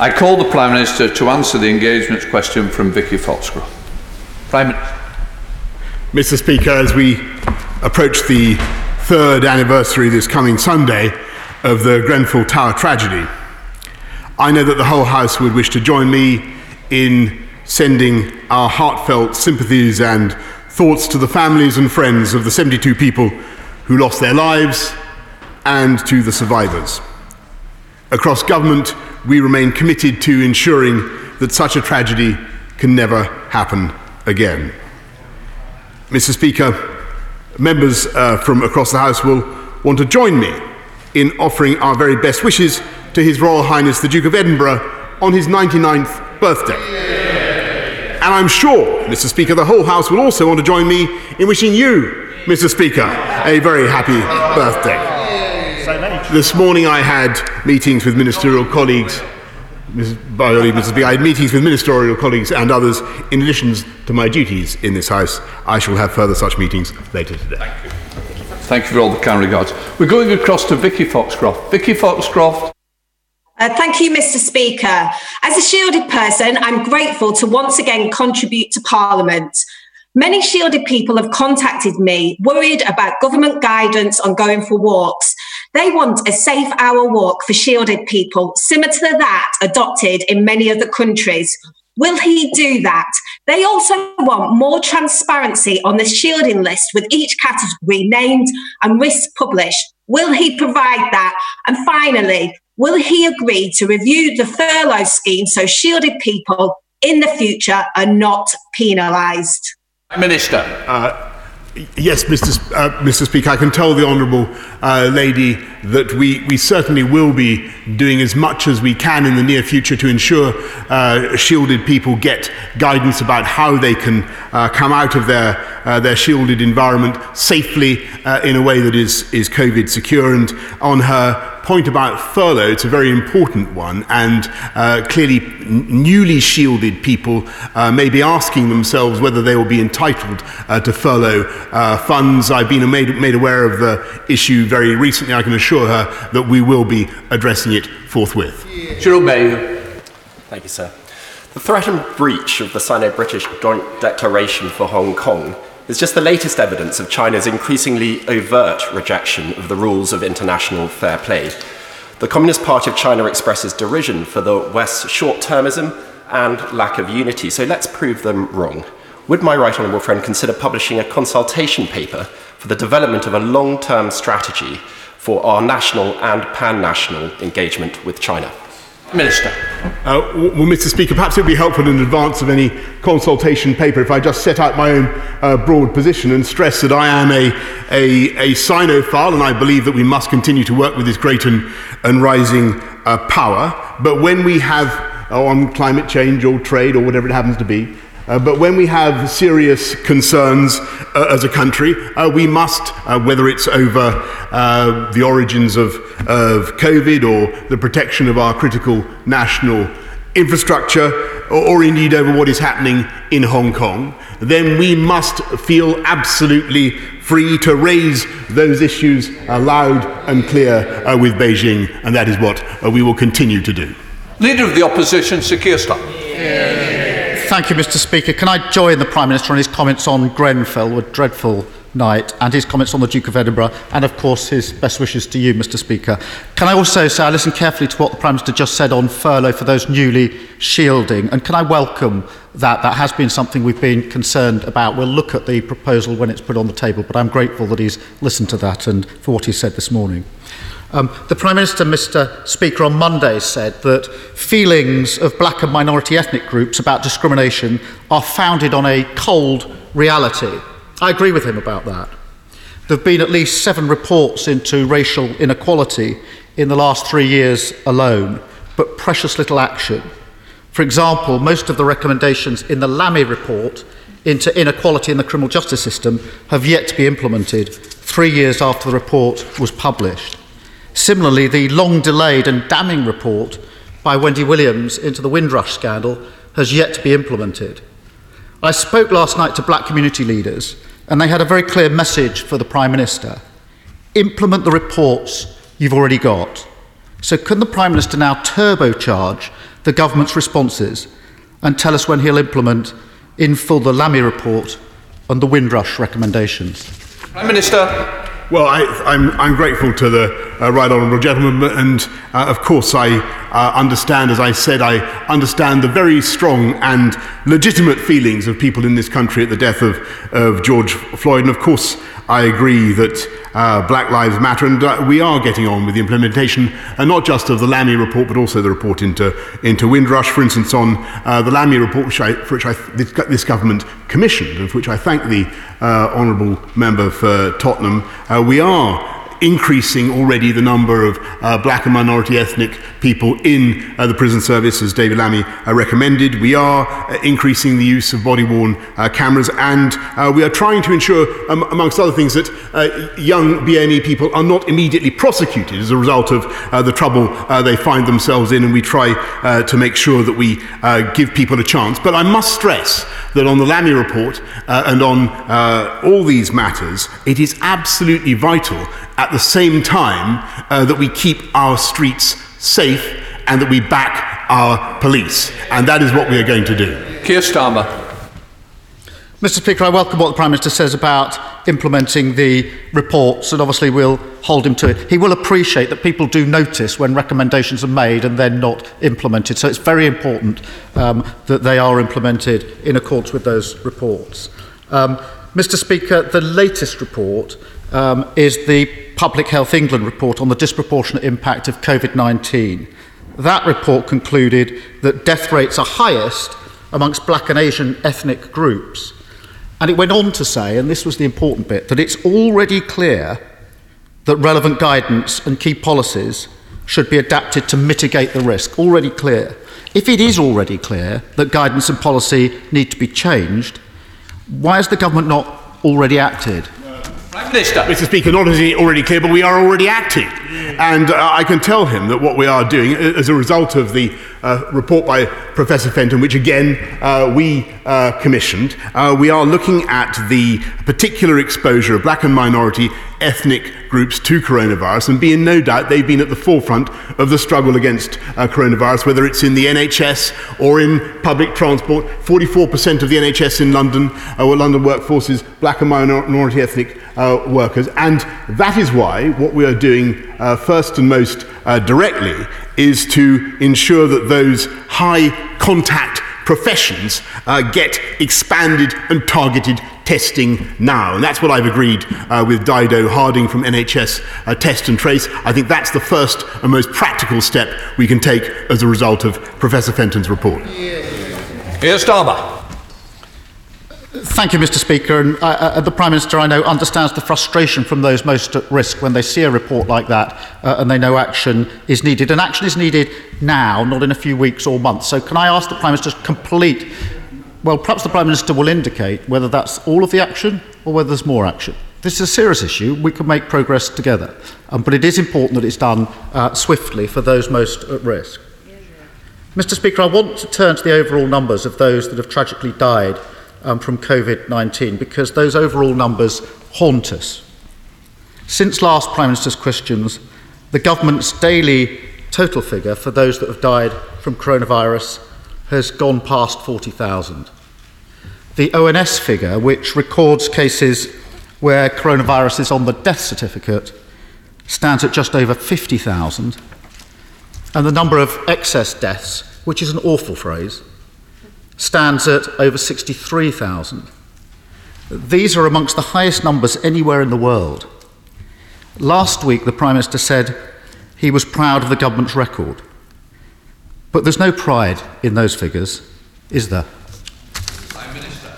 I call the Prime Minister to answer the engagements question from Vicky Foxcroft. Prime Minister. Mr. Speaker, as we approach the third anniversary this coming Sunday of the Grenfell Tower tragedy, I know that the whole House would wish to join me in sending our heartfelt sympathies and thoughts to the families and friends of the 72 people who lost their lives and to the survivors. Across government, we remain committed to ensuring that such a tragedy can never happen again. Mr. Speaker, members uh, from across the House will want to join me in offering our very best wishes to His Royal Highness the Duke of Edinburgh on his 99th birthday. And I'm sure, Mr. Speaker, the whole House will also want to join me in wishing you, Mr. Speaker, a very happy birthday. This morning I had meetings with ministerial colleagues. By the way, Mr. Speaker, I had meetings with ministerial colleagues and others in addition to my duties in this House. I shall have further such meetings later today. Thank you. Thank you for all the kind regards. We're going across to Vicky Foxcroft. Vicky Foxcroft. Uh, thank you, Mr. Speaker. As a shielded person, I'm grateful to once again contribute to Parliament. Many shielded people have contacted me worried about government guidance on going for walks. They want a safe hour walk for shielded people, similar to that adopted in many other countries. Will he do that? They also want more transparency on the shielding list with each category named and risk published. Will he provide that? And finally, will he agree to review the furlough scheme so shielded people in the future are not penalised? Minister. Uh, Yes, Mr. Uh, Mr. Speaker, I can tell the Honourable uh, Lady that we, we certainly will be doing as much as we can in the near future to ensure uh, shielded people get guidance about how they can uh, come out of their, uh, their shielded environment safely uh, in a way that is, is COVID secure. And on her point about furlough, it's a very important one, and uh, clearly n- newly shielded people uh, may be asking themselves whether they will be entitled uh, to furlough uh, funds. I've been made, made aware of the issue very recently. I can assure her that we will be addressing it forthwith. Jerome Mayhew. Thank you, sir. The threatened breach of the Sino British Joint Declaration for Hong Kong is just the latest evidence of China's increasingly overt rejection of the rules of international fair play. The Communist Party of China expresses derision for the West's short termism and lack of unity, so let's prove them wrong. Would my right honourable friend consider publishing a consultation paper for the development of a long term strategy for our national and pan national engagement with China? Minister. Uh, well, Mr. Speaker, perhaps it would be helpful in advance of any consultation paper if I just set out my own uh, broad position and stress that I am a, a, a Sinophile and I believe that we must continue to work with this great and, and rising uh, power. But when we have, uh, on climate change or trade or whatever it happens to be, uh, but when we have serious concerns uh, as a country, uh, we must, uh, whether it's over uh, the origins of, of COVID or the protection of our critical national infrastructure, or, or indeed over what is happening in Hong Kong, then we must feel absolutely free to raise those issues uh, loud and clear with Beijing, and that is what we will continue to do. Leader of the Opposition, Sir Keir Starmer. Thank you, Mr. Speaker. Can I join the Prime Minister on his comments on Grenfell, a dreadful night, and his comments on the Duke of Edinburgh, and of course his best wishes to you, Mr. Speaker. Can I also say I listened carefully to what the Prime Minister just said on furlough for those newly shielding, and can I welcome that? That has been something we've been concerned about. We'll look at the proposal when it's put on the table, but I'm grateful that he's listened to that and for what he said this morning. Um, the Prime Minister, Mr. Speaker, on Monday said that feelings of black and minority ethnic groups about discrimination are founded on a cold reality. I agree with him about that. There have been at least seven reports into racial inequality in the last three years alone, but precious little action. For example, most of the recommendations in the Lammy report into inequality in the criminal justice system have yet to be implemented three years after the report was published. Similarly, the long delayed and damning report by Wendy Williams into the Windrush scandal has yet to be implemented. I spoke last night to black community leaders, and they had a very clear message for the Prime Minister implement the reports you've already got. So, can the Prime Minister now turbocharge the government's responses and tell us when he'll implement in full the Lammy report and the Windrush recommendations? Prime Minister. Well, I, am I'm, I'm grateful to the uh, right honourable gentleman, and uh, of course, I uh, understand, as I said, I understand the very strong and legitimate feelings of people in this country at the death of, of George Floyd, and of course, I agree that uh, Black Lives Matter, and uh, we are getting on with the implementation, uh, not just of the Lammy report, but also the report into, into Windrush. For instance, on uh, the Lammy report, which I, for which I, this, this, government commissioned, and for which I thank the uh, honourable member for Tottenham, uh, we are increasing already the number of uh, black and minority ethnic people in uh, the prison service, as David Lammy uh, recommended. We are uh, increasing the use of body worn uh, cameras, and uh, we are trying to ensure, um, amongst other things, that young BME people are not immediately prosecuted as a result of the trouble they find themselves in, and we try to make sure that we give people a chance. But I must stress that on the Lammy report and on all these matters, it is absolutely vital at the same time uh, that we keep our streets safe and that we back our police. And that is what we are going to do. Keir Starmer. Mr. Speaker, I welcome what the Prime Minister says about implementing the reports, and obviously we'll hold him to it. He will appreciate that people do notice when recommendations are made and then not implemented. So it's very important um, that they are implemented in accordance with those reports. Um, Mr. Speaker, the latest report um, is the Public Health England report on the disproportionate impact of COVID 19. That report concluded that death rates are highest amongst black and Asian ethnic groups. And it went on to say, and this was the important bit, that it's already clear that relevant guidance and key policies should be adapted to mitigate the risk. Already clear. If it is already clear that guidance and policy need to be changed, why has the government not already acted? Prime Minister. Mr. Speaker, not only already clear, but we are already acting. And uh, I can tell him that what we are doing, as a result of the uh, report by Professor Fenton, which again uh, we uh, commissioned, uh, we are looking at the particular exposure of black and minority ethnic groups to coronavirus, and be in no doubt they've been at the forefront of the struggle against uh, coronavirus, whether it's in the NHS or in public transport. 44% of the NHS in London, uh, or London workforce, is black and minority ethnic uh, workers, and that is why what we are doing uh, first and most uh, directly is to ensure that those high contact professions uh, get expanded and targeted testing now. And that's what I've agreed uh, with Dido Harding from NHS uh, Test and Trace. I think that's the first and most practical step we can take as a result of Professor Fenton's report. Keir Starmer. Thank you, Mr. Speaker. And uh, uh, the Prime Minister, I know, understands the frustration from those most at risk when they see a report like that uh, and they know action is needed. And action is needed now, not in a few weeks or months. So, can I ask the Prime Minister to complete? Well, perhaps the Prime Minister will indicate whether that's all of the action or whether there's more action. This is a serious issue. We can make progress together. Um, but it is important that it's done uh, swiftly for those most at risk. Mr. Speaker, I want to turn to the overall numbers of those that have tragically died um, from COVID 19 because those overall numbers haunt us. Since last Prime Minister's questions, the government's daily total figure for those that have died from coronavirus has gone past 40,000. The ONS figure, which records cases where coronavirus is on the death certificate, stands at just over 50,000. And the number of excess deaths, which is an awful phrase, stands at over 63,000. These are amongst the highest numbers anywhere in the world. Last week, the Prime Minister said he was proud of the government's record. But there's no pride in those figures, is there? Prime Minister.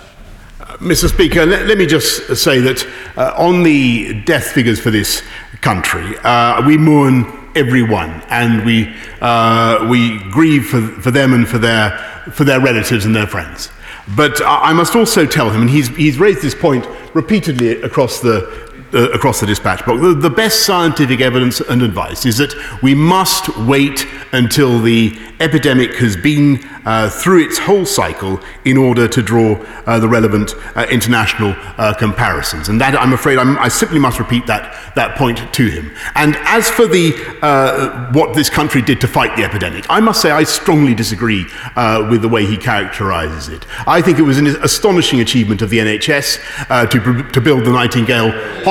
Mr. Speaker, let, let, me just say that uh, on the death figures for this country, uh, we mourn everyone and we, uh, we grieve for, for them and for their for their relatives and their friends. But I must also tell him, and he's, he's raised this point repeatedly across the uh, across the dispatch box. The, the best scientific evidence and advice is that we must wait until the epidemic has been uh, through its whole cycle in order to draw uh, the relevant uh, international uh, comparisons. And that, I'm afraid, I'm, i simply must repeat that, that point to him. And as for the, uh, what this country did to fight the epidemic, I must say I strongly disagree uh, with the way he characterises it. I think it was an astonishing achievement of the NHS to, to build the Nightingale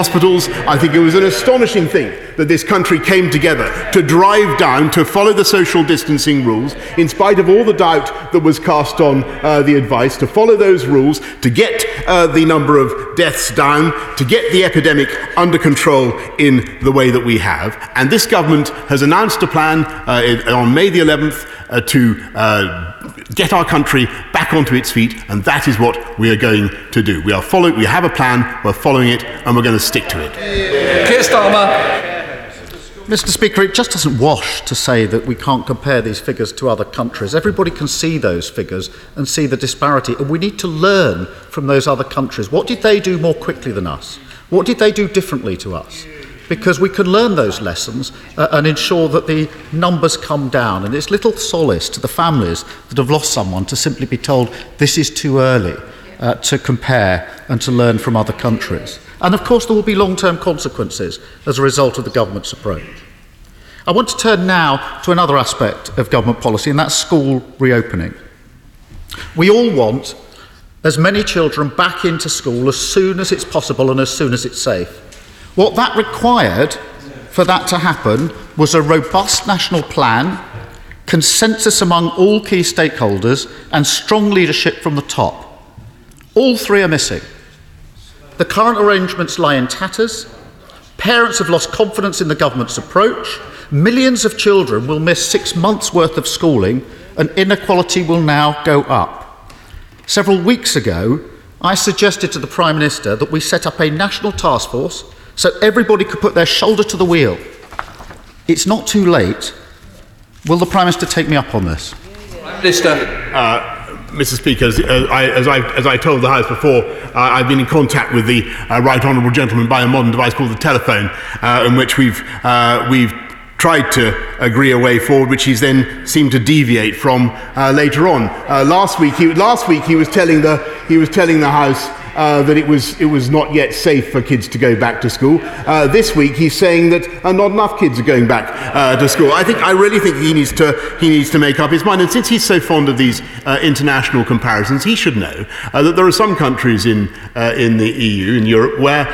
hospitals. I think it was an astonishing thing that this country came together to drive down, to follow the social distancing rules, in spite of all the doubt that was cast on uh, the advice, to follow those rules, to get uh, the number of deaths down, to get the epidemic under control in the way that we have. And this government has announced a plan uh, on May the 11th uh, to uh, get our country back onto its feet, and that is what we are going to do. We are following, we have a plan, we're following it, and we're going to stick to it. Keir Starmer. Mr. Speaker, it just doesn't wash to say that we can't compare these figures to other countries. Everybody can see those figures and see the disparity, and we need to learn from those other countries. What did they do more quickly than us? What did they do differently to us? Because we can learn those lessons uh, and ensure that the numbers come down. And it's little solace to the families that have lost someone to simply be told this is too early uh, to compare and to learn from other countries. And of course, there will be long term consequences as a result of the government's approach. I want to turn now to another aspect of government policy, and that's school reopening. We all want as many children back into school as soon as it's possible and as soon as it's safe. What that required for that to happen was a robust national plan, consensus among all key stakeholders, and strong leadership from the top. All three are missing. The current arrangements lie in tatters. Parents have lost confidence in the government's approach. Millions of children will miss six months' worth of schooling, and inequality will now go up. Several weeks ago, I suggested to the Prime Minister that we set up a national task force so everybody could put their shoulder to the wheel. It's not too late. Will the Prime Minister take me up on this? Prime Minister. Uh, Mr. Speaker, as, uh, I, as, I, as I told the House before, uh, I've been in contact with the uh, Right Honourable Gentleman by a modern device called the telephone, uh, in which we've, uh, we've tried to agree a way forward, which he's then seemed to deviate from uh, later on. last, week, he, last week he was telling the, he was telling the House uh, that it was, it was not yet safe for kids to go back to school. Uh, this week, he's saying that uh, not enough kids are going back uh, to school. I think I really think he needs to he needs to make up his mind. And since he's so fond of these uh, international comparisons, he should know uh, that there are some countries in in the EU in Europe where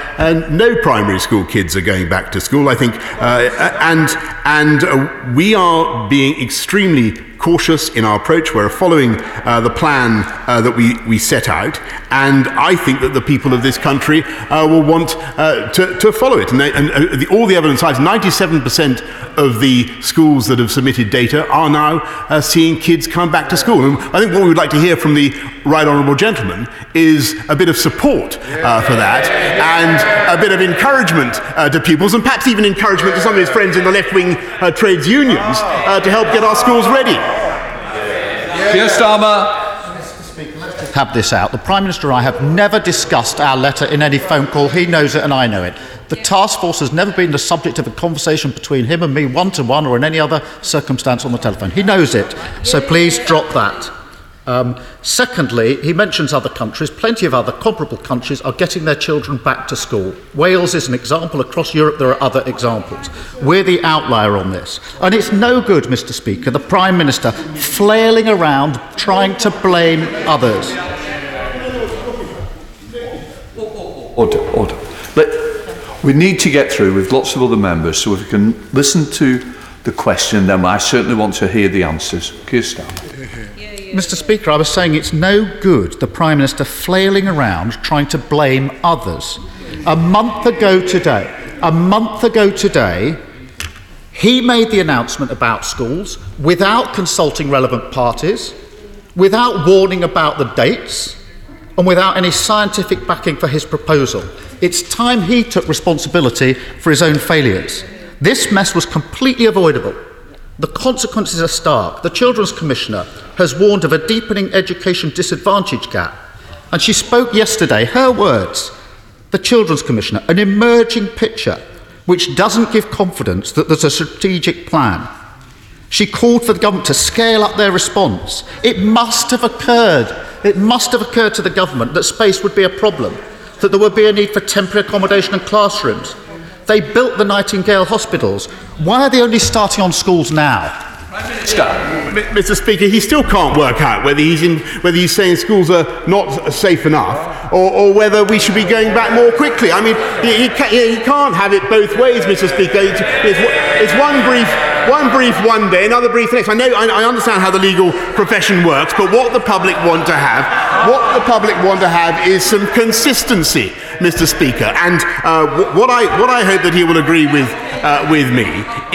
no primary school kids are going back to school. I think, and and we are being extremely cautious in our approach. We're following uh, the plan uh, that we, we set out, and I think that the people of this country uh, will want uh, to, to follow it. And, they, and uh, the, all the evidence hides 97% of the schools that have submitted data are now uh, seeing kids come back to school. And I think what we would like to hear from the right honourable gentleman is a bit of support for that and a bit of encouragement to pupils, and perhaps even encouragement to some of his friends in the left wing trades unions to help get our schools ready. Keir Starmer. Have this out. The Prime Minister and I have never discussed our letter in any phone call. He knows it and I know it. The task force has never been the subject of a conversation between him and me one to one or in any other circumstance on the telephone. He knows it. So please drop that. Um, secondly, he mentions other countries. Plenty of other comparable countries are getting their children back to school. Wales is an example. Across Europe, there are other examples. We're the outlier on this. And it's no good, Mr. Speaker, the Prime Minister flailing around trying to blame others. Order, order. We need to get through with lots of other members, so if we can listen to the question, then I certainly want to hear the answers. Keir Starmer. Mr. Speaker, I was saying it's no good the Prime Minister flailing around trying to blame others. A month ago today, a month ago today, he made the announcement about schools without consulting relevant parties, without warning about the dates, and without any scientific backing for his proposal. It's time he took responsibility for his own failures. This mess was completely avoidable. The consequences are stark. The Children's Commissioner has warned of a deepening education disadvantage gap. And she spoke yesterday, her words, the Children's Commissioner, an emerging picture which doesn't give confidence that there's a strategic plan. She called for the government to scale up their response. It must have occurred, it must have occurred to the government that space would be a problem, that there would be a need for temporary accommodation and classrooms. They built the Nightingale hospitals. Why are they only starting on schools now? Mr. Speaker, he still can't work out whether he's, in, whether he's saying schools are not safe enough or, or whether we should be going back more quickly. I mean, he, he, can, he can't have it both ways, Mr. Speaker. It's, it's, it's one brief one brief one day, another brief the next. I know, I, I, understand how the legal profession works, but what the public want to have, what the public want to have is some consistency, Mr. Speaker. And uh, what I what I hope that he will agree with uh, with me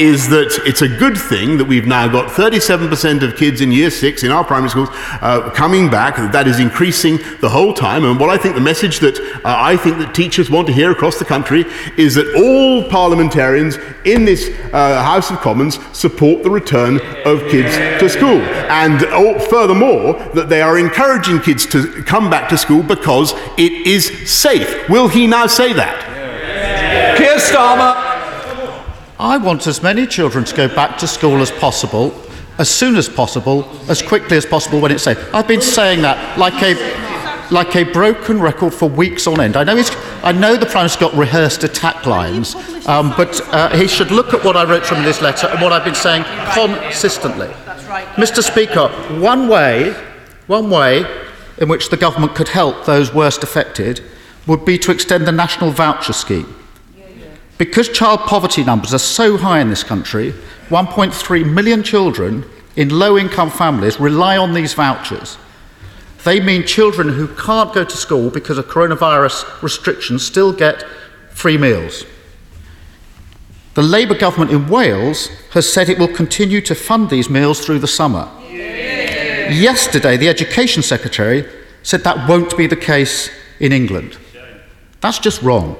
is that it's a good thing that we've now got 37% of kids in year six in our primary schools uh, coming back. That is increasing the whole time. And what I think the message that uh, I think that teachers want to hear across the country is that all parliamentarians in this uh, House of Commons support the return of kids to school. And oh, furthermore, that they are encouraging kids to come back to school because it is safe. Will he now say that? Keir Starmer. I want as many children to go back to school as possible, as soon as possible, as quickly as possible when it's safe. I've been saying that like a like a broken record for weeks on end. I know, he's, I know the Prime Minister's got rehearsed attack lines, um, but uh, he should look at what I wrote from this letter and what I've been saying consistently. Mr. Speaker, one way, one way in which the government could help those worst affected would be to extend the national voucher scheme. Because child poverty numbers are so high in this country, 1.3 million children in low income families rely on these vouchers. They mean children who can't go to school because of coronavirus restrictions still get free meals. The Labour government in Wales has said it will continue to fund these meals through the summer. Yeah. Yesterday, the Education Secretary said that won't be the case in England. That's just wrong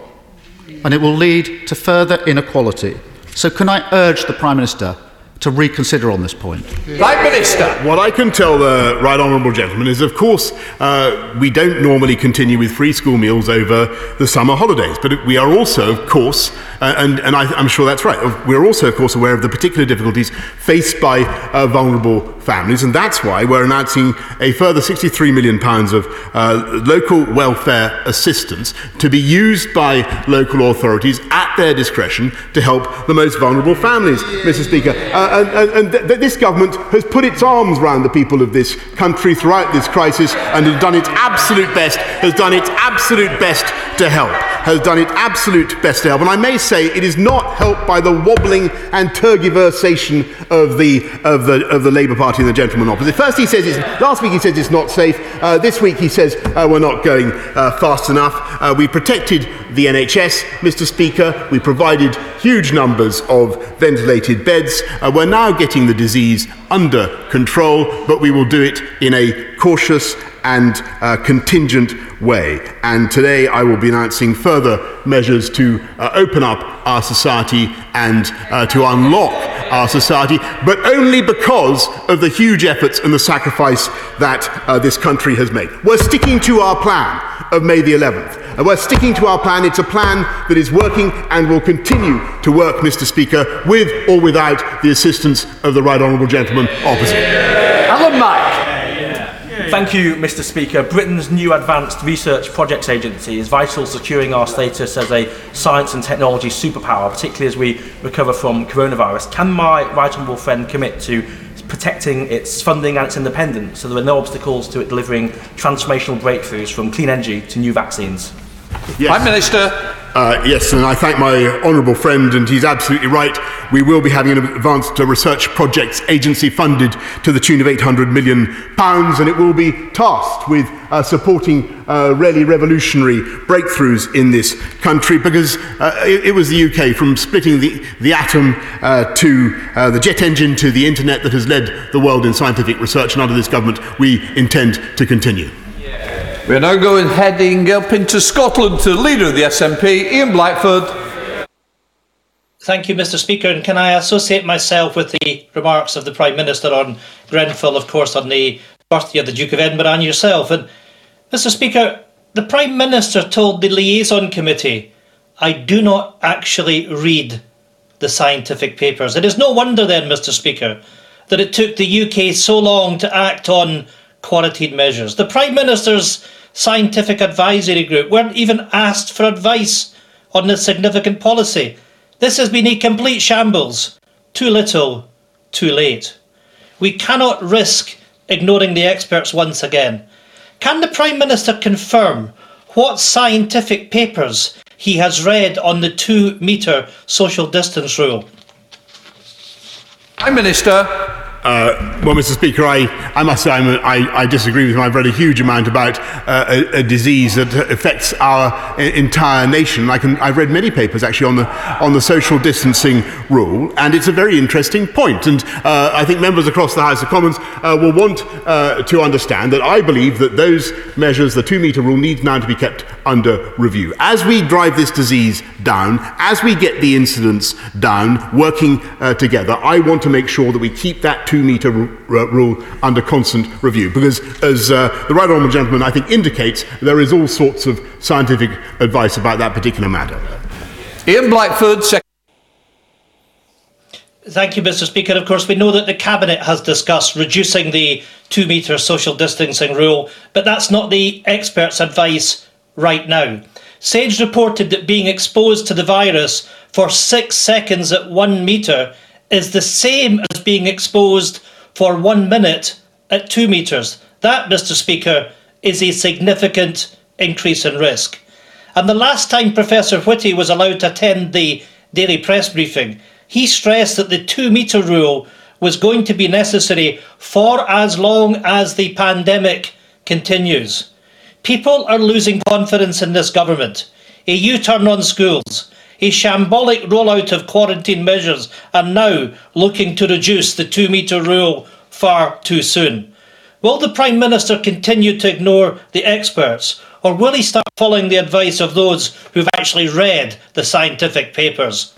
and it will lead to further inequality. So, can I urge the Prime Minister to reconsider on this point? Prime Minister. What I can tell the right honourable gentleman is, of course, uh, we don't normally continue with free school meals over the summer holidays, but we are also, of course, uh, and, and I, am sure that's right, we're also, of course, aware of the particular difficulties faced by uh, vulnerable families, and that's why we're announcing a further £63 million of uh, local welfare assistance to be used by local authorities at their discretion to help the most vulnerable families, Mr. Speaker. Uh, and, and, and th- this government has put its arms around the people of this country throughout this crisis and has done its absolute best, has done its absolute best to help, has done its absolute best to help. And I may say it is not helped by the wobbling and tergiversation of the, of the, of the Labour Party and the gentleman opposite. First he says it's, last week he says it's not safe. Uh, this week he says uh, we're not going uh, fast enough. Uh, we protected the NHS, Mr. Speaker. We provided huge numbers of ventilated beds. Uh, we're now getting the disease under control, but we will do it in a cautious and uh, contingent way. And today I will be announcing further measures to uh, open up our society and uh, to unlock our society, but only because of the huge efforts and the sacrifice that uh, this country has made. We're sticking to our plan of May the 11th. And we're sticking to our plan. It's a plan that is working and will continue to work, Mr. Speaker, with or without the assistance of the right honourable gentleman opposite. Alan Mak. Thank you, Mr. Speaker. Britain's new Advanced Research Projects Agency is vital securing our status as a science and technology superpower, particularly as we recover from coronavirus. Can my right honourable friend commit to protecting its funding and its independence, so there are no obstacles to it delivering transformational breakthroughs from clean energy to new vaccines. Yes. Prime Minister, Uh, yes, and I thank my honourable friend, and he's absolutely right. We will be having an advanced research projects agency funded to the tune of £800 million, and it will be tasked with uh, supporting uh, really revolutionary breakthroughs in this country because uh, it, it, was the UK from splitting the, the atom uh, to uh, the jet engine to the internet that has led the world in scientific research, and under this government, we intend to continue. We're now going heading up into Scotland to the leader of the SNP, Ian Blackford. Thank you, Mr. Speaker. And can I associate myself with the remarks of the Prime Minister on Grenfell, of course, on the birthday of the Duke of Edinburgh and yourself? And Mr. Speaker, the Prime Minister told the Liaison Committee, I do not actually read the scientific papers. It is no wonder then, Mr Speaker, that it took the UK so long to act on quarantine measures. The Prime Minister's scientific advisory group weren't even asked for advice on this significant policy. This has been a complete shambles. Too little, too late. We cannot risk ignoring the experts once again. Can the Prime Minister confirm what scientific papers he has read on the two metre social distance rule? Prime Minister. Uh, well, Mr. Speaker, I, I must say a, I, I disagree with him. I've read a huge amount about uh, a, a disease that affects our entire nation. I can, I've read many papers actually on the, on the social distancing rule, and it's a very interesting point. And uh, I think members across the House of Commons uh, will want uh, to understand that I believe that those measures, the two metre rule, needs now to be kept under review. As we drive this disease down, as we get the incidence down, working uh, together, I want to make sure that we keep that two metre r- rule under constant review. Because, as uh, the Right Honourable Gentleman I think indicates, there is all sorts of scientific advice about that particular matter. Ian Blackford, Secretary. Thank you, Mr. Speaker. Of course, we know that the Cabinet has discussed reducing the two metre social distancing rule, but that's not the experts' advice right now. SAGE reported that being exposed to the virus for six seconds at one metre is the same as being exposed for one minute at two metres. That, Mr. Speaker, is a significant increase in risk. And the last time Professor Whitty was allowed to attend the daily press briefing, he stressed that the two metre rule was going to be necessary for as long as the pandemic continues. People are losing confidence in this government. A U turn on schools, a shambolic rollout of quarantine measures, and now looking to reduce the two metre rule far too soon. Will the Prime Minister continue to ignore the experts, or will he start following the advice of those who've actually read the scientific papers?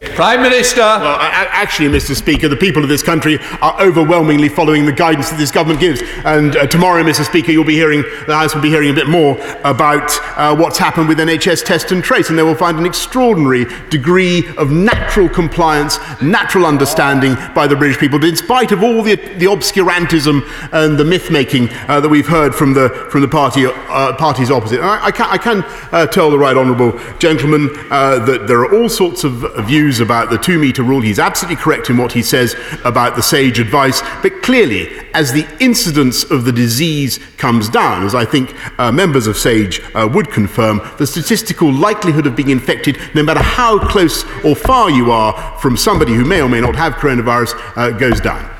Prime Minister. Well, actually, Mr. Speaker, the people of this country are overwhelmingly following the guidance that this government gives. And uh, tomorrow, Mr. Speaker, you'll be hearing, the House will be hearing a bit more about uh, what's happened with NHS test and trace. And they will find an extraordinary degree of natural compliance, natural understanding by the British people, in spite of all the, the obscurantism and the myth making uh, that we've heard from the, from the party, uh, parties opposite. And I, I can, I can uh, tell the right honourable gentleman uh, that there are all sorts of views about the two metre rule. He's absolutely correct in what he says about the SAGE advice. But clearly, as the incidence of the disease comes down, as I think uh, members of SAGE uh, would confirm, the statistical likelihood of being infected, no matter how close or far you are from somebody who may or may not have coronavirus, uh, goes down.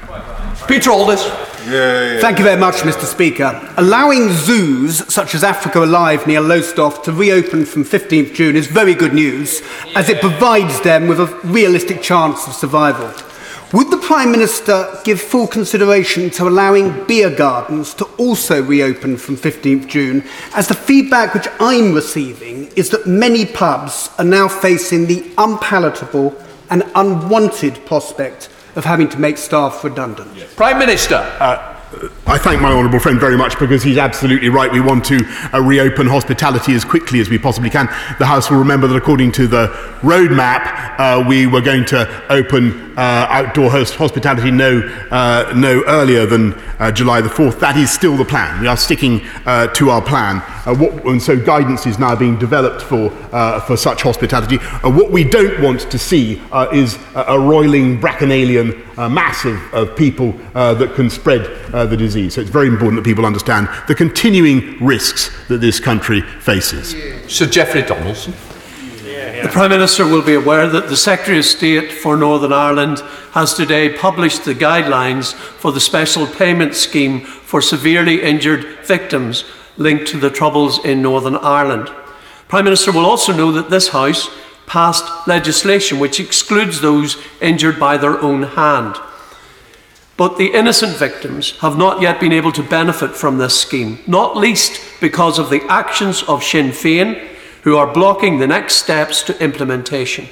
Peter Aldous. Thank you very much, Mr. Speaker. Allowing zoos such as Africa Alive near Lowestoft to reopen from 15th June is very good news, as it provides them with a realistic chance of survival. Would the Prime Minister give full consideration to allowing beer gardens to also reopen from 15th June, as the feedback which I'm receiving is that many pubs are now facing the unpalatable and unwanted prospect of having to make staff redundant? Prime Minister. Uh, I thank my honourable friend very much because he's absolutely right. We want to uh, reopen hospitality as quickly as we possibly can. The House will remember that according to the roadmap, uh, we were going to open Uh, outdoor host hospitality no, uh, no earlier than uh, July the 4th. That is still the plan. We are sticking uh, to our plan. Uh, what, and so guidance is now being developed for, uh, for such hospitality. what we don't want to see is a, a roiling bacchanalian mass of, of people that can spread the disease. So it's very important that people understand the continuing risks that this country faces. Sir Jeffrey Donaldson. The Prime Minister will be aware that the Secretary of State for Northern Ireland has today published the guidelines for the special payment scheme for severely injured victims linked to the troubles in Northern Ireland. Prime Minister will also know that this House passed legislation which excludes those injured by their own hand. But the innocent victims have not yet been able to benefit from this scheme, not least because of the actions of Sinn Féin, who are blocking the next steps to implementation.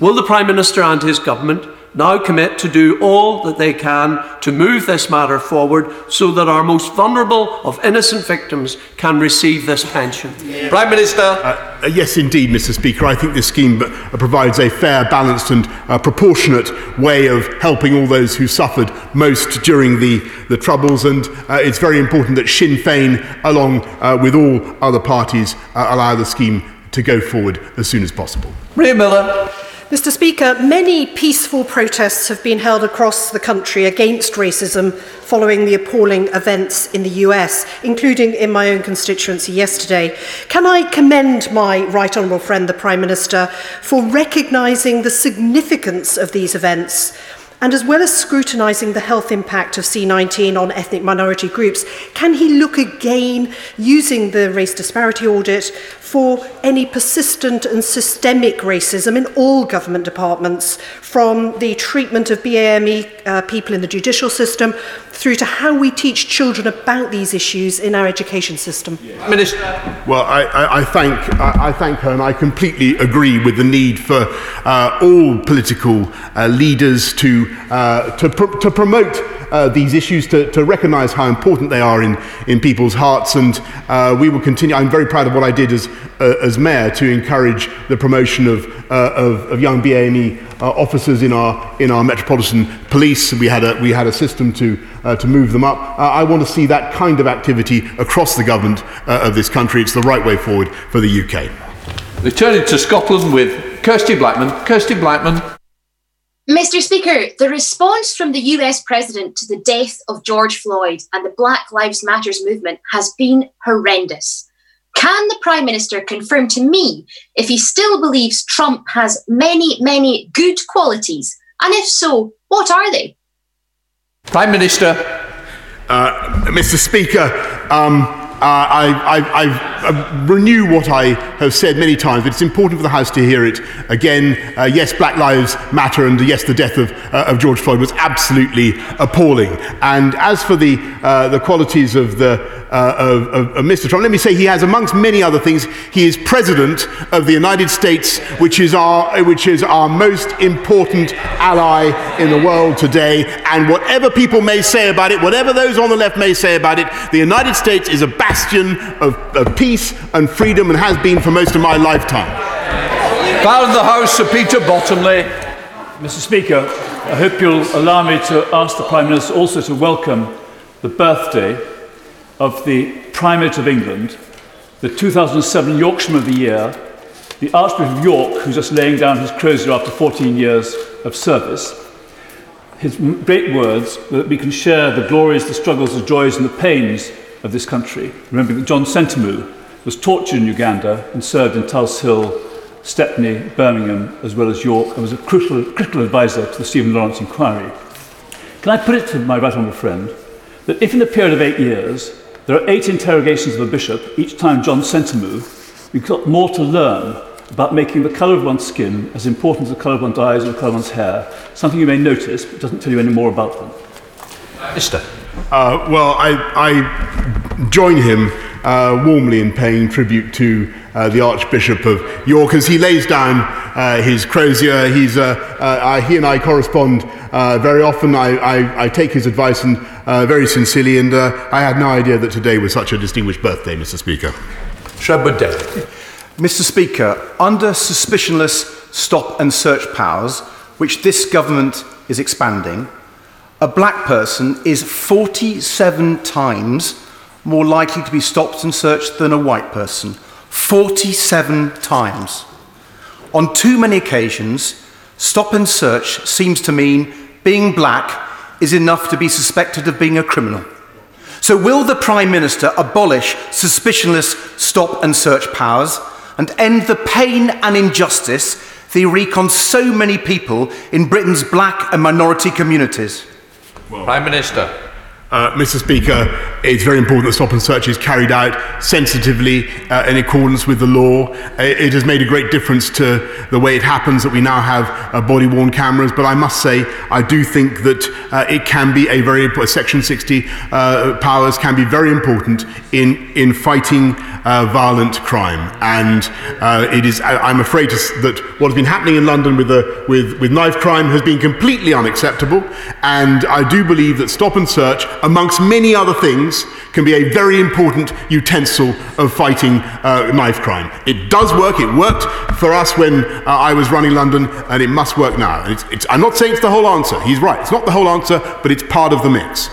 Will the Prime Minister and his government now commit to do all that they can to move this matter forward so that our most vulnerable of innocent victims can receive this pension? Yeah. Prime Minister. Uh, uh, yes, indeed, Mr. Speaker. I think this scheme uh, provides a fair, balanced, and uh, proportionate way of helping all those who suffered most during the, the Troubles. And uh, it's very important that Sinn Féin, along uh, with all other parties, allow the scheme to go forward as soon as possible. Maria Miller. Mr Speaker, many peaceful protests have been held across the country against racism following the appalling events in the US, including in my own constituency yesterday. Can I commend my right honourable friend, the Prime Minister, for recognising the significance of these events And as well as scrutinising the health impact of C19 on ethnic minority groups, can he look again using the race disparity audit for any persistent and systemic racism in all government departments, from the treatment of BAME uh, people in the judicial system through to how we teach children about these issues in our education system. Yeah. Minister. Well, I, I, I, thank, I, I thank her and I completely agree with the need for uh, all political uh, leaders to, uh, to, pr to promote uh, these issues, to, to recognize how important they are in, in people's hearts. And uh, we will continue. I'm very proud of what I did as, uh, as mayor to encourage the promotion of, uh, of, of young BAME uh, officers in our, in our metropolitan police. We had a, we had a system to, uh, to move them up. I want to see that kind of activity across the government of this country. It's the right way forward for the UK. Returning to Scotland with Kirsty Blackman. Kirsty Blackman. Mr. Speaker, the response from the US President to the death of George Floyd and the Black Lives Matters movement has been horrendous. Can the Prime Minister confirm to me if he still believes Trump has many, many good qualities? And if so, what are they? Prime Minister. Uh, Mr. Speaker, um, uh, I, I, I, renew what I have said many times, but it's important for the House to hear it again. Uh, yes, Black Lives Matter, and yes, the death of, uh, of George Floyd was absolutely appalling. And as for the, uh, the qualities of, the, uh, of, of, of Mr. Trump, let me say he has, amongst many other things, he is President of the United States, which is our, which is our most important ally in the world today. And whatever people may say about it, whatever those on the left may say about it, the United States is a bastion of, of peace and freedom and has been for most of my lifetime. Found the House, Sir Peter Bottomley. Mr. Speaker, I hope you'll allow me to ask the Prime Minister also to welcome the birthday of the Primate of England, the 2007 Yorkshireman of the Year, the Archbishop of York, who's just laying down his crozier after 14 years of service, his great words were that we can share the glories, the struggles, the joys, and the pains of this country. Remembering that John Sentamu was tortured in Uganda and served in Tulse Hill, Stepney, Birmingham, as well as York, and was a critical, critical advisor to the Stephen Lawrence inquiry. Can I put it to my right honourable friend that if in a period of eight years There are eight interrogations of a bishop, each time John sent a move. We've got more to learn about making the colour of one's skin as important as the colour of one's eyes or the colour of one's hair, something you may notice but doesn't tell you any more about them. Mister. Uh, well, I, I join him uh, warmly in paying tribute to uh, the Archbishop of York as he lays down uh, his crozier. He's, uh, uh, he and I correspond uh, very often. I, I, I take his advice and very sincerely, and I had no idea that today was such a distinguished birthday, Mr. Speaker. Shrubwood Mr. Speaker, under suspicionless stop and search powers, which this government is expanding, a black person is 47 times more likely to be stopped and searched than a white person. 47 times. On too many occasions, stop and search seems to mean being black is enough to be suspected of being a criminal. So, will the Prime Minister abolish suspicionless stop and search powers and end the pain and injustice they wreak on so many people in Britain's black and minority communities? Well, Prime Minister. Uh, Mr. Speaker, it's very important that stop and search is carried out sensitively uh, in accordance with the law. It, it, has made a great difference to the way it happens that we now have uh, body worn cameras, but I must say, I do think that uh, it can be a very Section 60 uh, powers can be very important in, in fighting uh, violent crime. And it is, I, am afraid to, that what has been happening in London with, the, with, with knife crime has been completely unacceptable. And I do believe that stop and search amongst many other things, can be a very important utensil of fighting uh, knife crime. It does work. It worked for us when uh, I was running London, and it must work now. It's, it's, I'm not saying it's the whole answer. He's right. It's not the whole answer, but it's part of the mix.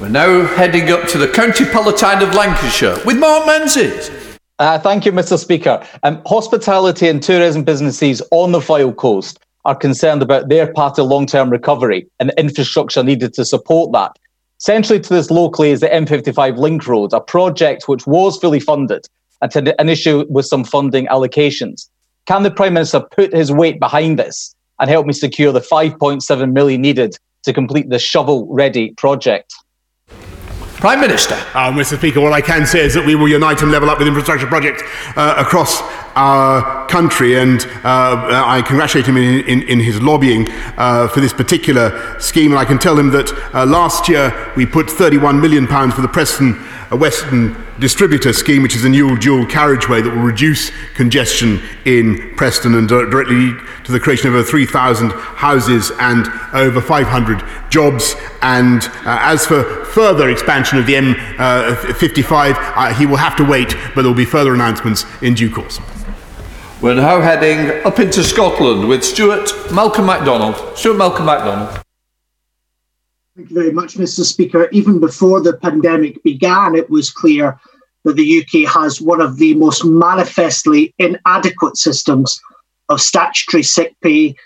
We're now heading up to the County Palatine of Lancashire with Mark Menzies. Uh, thank you, Mr. Speaker. Um, hospitality and tourism businesses on the Fylde Coast are concerned about their path to long term recovery and the infrastructure needed to support that. Centrally to this locally is the M55 Link Road, a project which was fully funded and had an issue with some funding allocations. Can the Prime Minister put his weight behind this and help me secure the 5.7 million needed to complete the shovel-ready project? Prime Minister. Uh, Mr. Speaker, what I can say is that we will unite and level up with infrastructure projects uh, across our country, and uh, I congratulate him in, in, in his lobbying uh, for this particular scheme. And I can tell him that uh, last year we put £31 million for the Preston Western distributor scheme, which is a new dual carriageway that will reduce congestion in Preston and directly lead to the creation of over 3,000 houses and over 500 jobs. And uh, as for further expansion of the M55, uh, uh, he will have to wait, but there will be further announcements in due course. We're now heading up into Scotland with Stewart Malcolm McDonald. Stewart Malcolm McDonald. Thank you very much, Mr. Speaker. Even before the pandemic began, it was clear that the UK has one of the most manifestly inadequate systems of statutory sick pay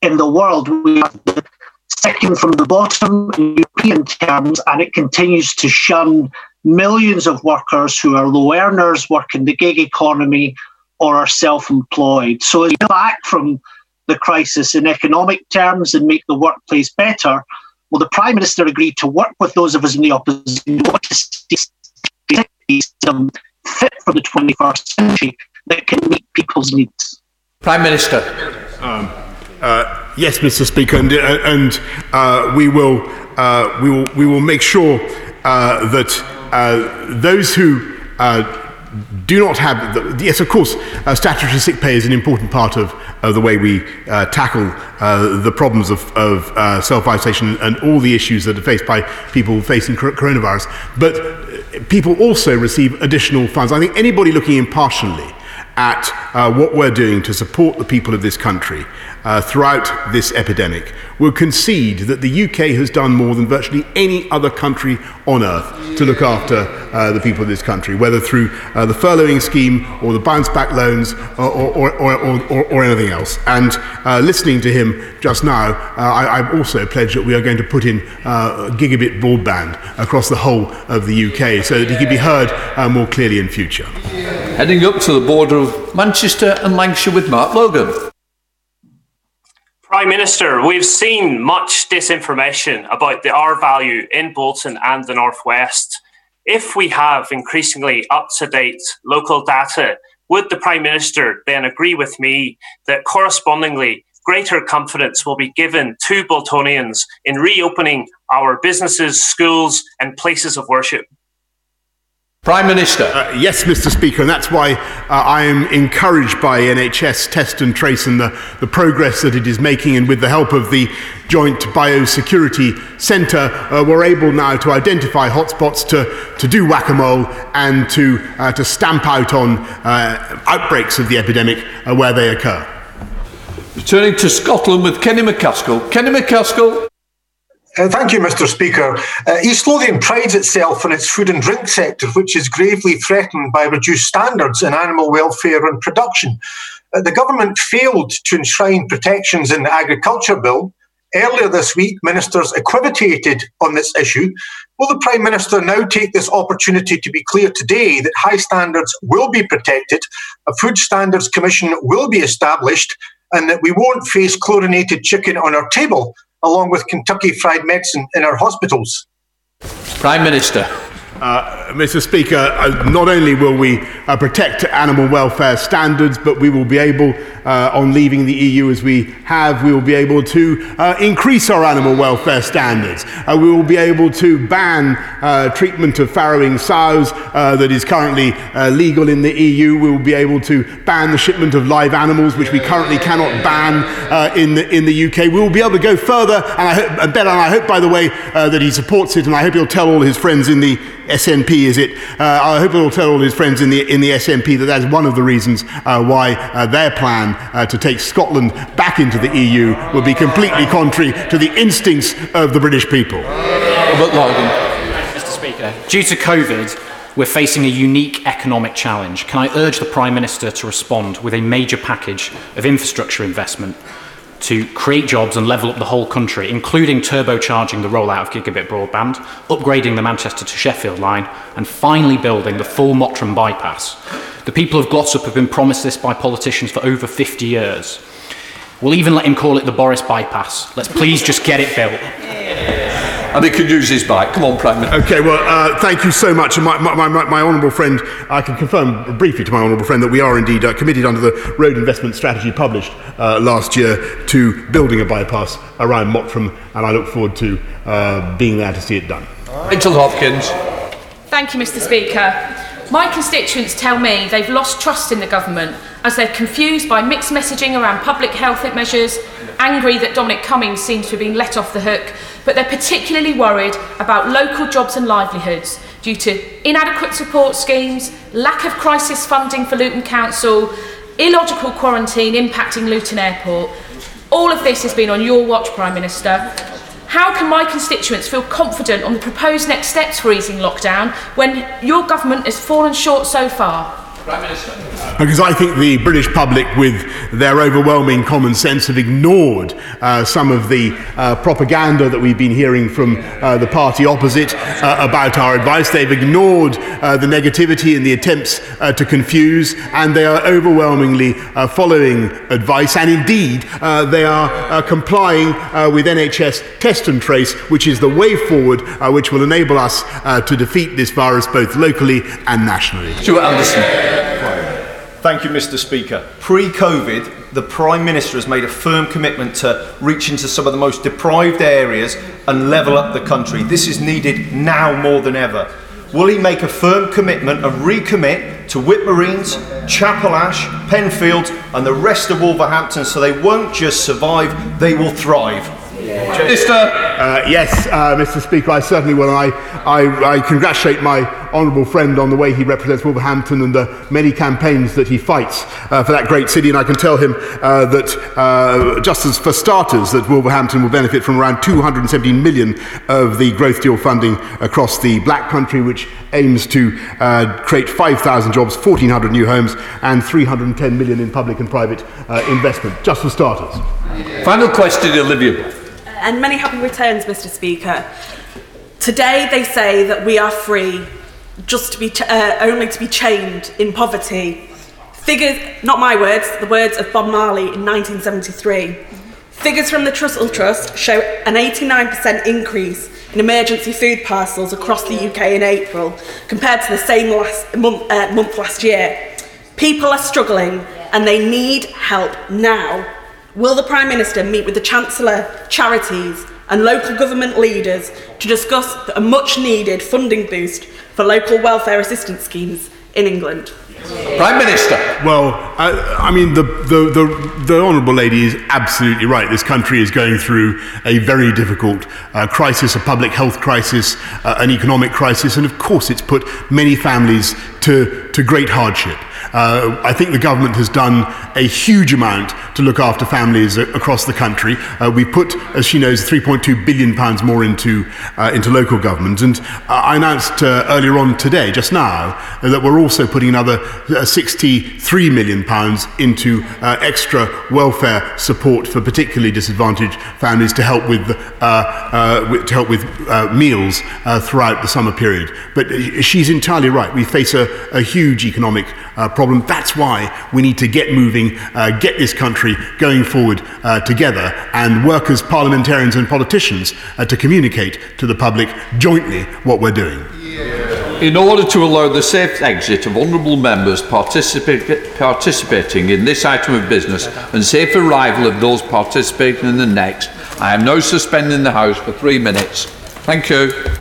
in the world. We are the second from the bottom in European terms, and it continues to shun millions of workers who are low earners, work in the gig economy, or are self employed. So, as we back from the crisis in economic terms and make the workplace better, well, the Prime Minister agreed to work with those of us in the opposition to see system fit for the 21st century that can meet people's needs. Prime Minister. Um, uh, yes, Mr. Speaker, and, uh, and uh, we will uh, we will we will make sure uh, that uh, those who do not have, the, yes, of course, uh, statutory sick pay is an important part of, the way we uh, tackle uh, the problems of, of uh, self isolation and all the issues that are faced by people facing coronavirus. But people also receive additional funds. I think anybody looking impartially at uh, what we're doing to support the people of this country uh, throughout this epidemic will concede that the UK has done more than virtually any other country on earth to look after uh, the people of this country, whether through uh, the furloughing scheme or the bounce back loans or, or, or, or anything else. And uh, listening to him just now, uh, I, I've also pledged that we are going to put in uh, gigabit broadband across the whole of the UK so that he can be heard more clearly in future. Heading up to the border of Manchester and Lancashire with Mark Logan. Prime Minister, we've seen much disinformation about the R value in Bolton and the Northwest. If we have increasingly up to date local data, would the Prime Minister then agree with me that correspondingly greater confidence will be given to Boltonians in reopening our businesses, schools, and places of worship? Prime Minister. Uh, yes, Mr. Speaker, and that's why uh, I am encouraged by NHS Test and Trace and the, the progress that it is making. And with the help of the Joint Biosecurity Centre, uh, we're able now to identify hotspots, to, to do whack a mole, and to, uh, to stamp out on uh, outbreaks of the epidemic uh, where they occur. Returning to Scotland with Kenny MacAskill. Kenny MacAskill. Uh, thank you, Mr. Speaker. Uh, East Lothian prides itself on its food and drink sector, which is gravely threatened by reduced standards in animal welfare and production. Uh, the government failed to enshrine protections in the Agriculture Bill. Earlier this week, ministers equivocated on this issue. Will the Prime Minister now take this opportunity to be clear today that high standards will be protected, a Food Standards Commission will be established, and that we won't face chlorinated chicken on our table along with Kentucky Fried Medicine in our hospitals. Prime Minister. Uh, Mr. Speaker, uh, not only will we uh, protect animal welfare standards, but we will be able, uh, on leaving the EU as we have, we will be able to uh, increase our animal welfare standards. Uh, we will be able to ban treatment of farrowing sows that is currently legal in the EU. We will be able to ban the shipment of live animals, which we currently cannot ban in, the, in the UK. We will be able to go further, and I hope, Ben, and I hope, by the way, that he supports it, and I hope he'll tell all his friends in the SNP, is it? Uh, I hope he'll tell all his friends in the, in the SNP that that's one of the reasons uh, why uh, their plan uh, to take Scotland back into the EU would be completely contrary to the instincts of the British people. Mr. Speaker, due to COVID, we're facing a unique economic challenge. Can I urge the Prime Minister to respond with a major package of infrastructure investment to create jobs and level up the whole country, including turbocharging the rollout of gigabit broadband, upgrading the Manchester to Sheffield line, and finally building the full Mottram bypass. The people of Glossop have been promised this by politicians for over 50 years. We'll even let him call it the Boris bypass. Let's please just get it built and he could use his bike. Come on, Prime Minister. Okay, well, uh, thank you so much. And my, my, my, my honourable friend, I can confirm briefly to my honourable friend that we are indeed uh, committed under the road investment strategy published uh, last year to building a bypass around Mottram, and I look forward to uh, being there to see it done. Rachel Hopkins. Thank you, Mr. Speaker. My constituents tell me they've lost trust in the government as they're confused by mixed messaging around public health measures, angry that Dominic Cummings seems to have been let off the hook, but they're particularly worried about local jobs and livelihoods due to inadequate support schemes, lack of crisis funding for Luton Council, illogical quarantine impacting Luton Airport. All of this has been on your watch, Prime Minister. How can my constituents feel confident on the proposed next steps for easing lockdown when your government has fallen short so far? Prime Minister. Because I think the British public, with their overwhelming common sense, have ignored uh, some of the uh, propaganda that we've been hearing from uh, the party opposite uh, about our advice. They've ignored uh, the negativity and the attempts uh, to confuse, and they are overwhelmingly following advice. And indeed, they are complying with NHS test and trace, which is the way forward, which will enable us to defeat this virus both locally and nationally. Stuart Anderson. Thank you, Mr. Speaker. Pre COVID, the Prime Minister has made a firm commitment to reach into some of the most deprived areas and level up the country. This is needed now more than ever. Will he make a firm commitment and recommit to Whitmore Reans, Chapel Ash, Penfield, and the rest of Wolverhampton so they won't just survive, they will thrive? Minister. Uh, yes, uh, Mr. Speaker, I certainly will. I, I, I congratulate my honourable friend on the way he represents Wolverhampton and the many campaigns that he fights uh, for that great city. And I can tell him uh, that, uh, just as for starters, that Wolverhampton will benefit from around 270 million of the growth deal funding across the Black Country, which aims to uh, create 5,000 jobs, 1,400 new homes, and 310 million in public and private uh, investment, just for starters. Final question, Olivia. And many happy returns, Mr. Speaker. Today they say that we are free just to be ch- uh, only to be chained in poverty. Figures, not my words, the words of Bob Marley in 1973. Figures from the Trussell Trust show an 89% increase in emergency food parcels across the UK in April compared to the same last month, uh, month last year. People are struggling and they need help now. Will the Prime Minister meet with the Chancellor, charities, and local government leaders to discuss a much needed funding boost for local welfare assistance schemes in England? Prime Minister. Well, I, I mean, the, the, the, the Honourable Lady is absolutely right. This country is going through a very difficult uh, crisis, a public health crisis, uh, an economic crisis, and of course, it's put many families to, to great hardship. Uh, I think the government has done a huge amount to look after families across the country. Uh, we put, as she knows, 3.2 billion pounds more into uh, into local government, and I announced uh, earlier on today, just now, that we're also putting another uh, 63 million pounds into uh, extra welfare support for particularly disadvantaged families to help with, to help with meals throughout the summer period. But she's entirely right. We face a, a huge economic problem. That's why we need to get moving, uh, get this country country going forward uh, together and work as parliamentarians and politicians uh, to communicate to the public jointly what we're doing. In order to allow the safe exit of honourable members participa participating in this item of business and safe arrival of those participating in the next, I am now suspending the House for three minutes. Thank you.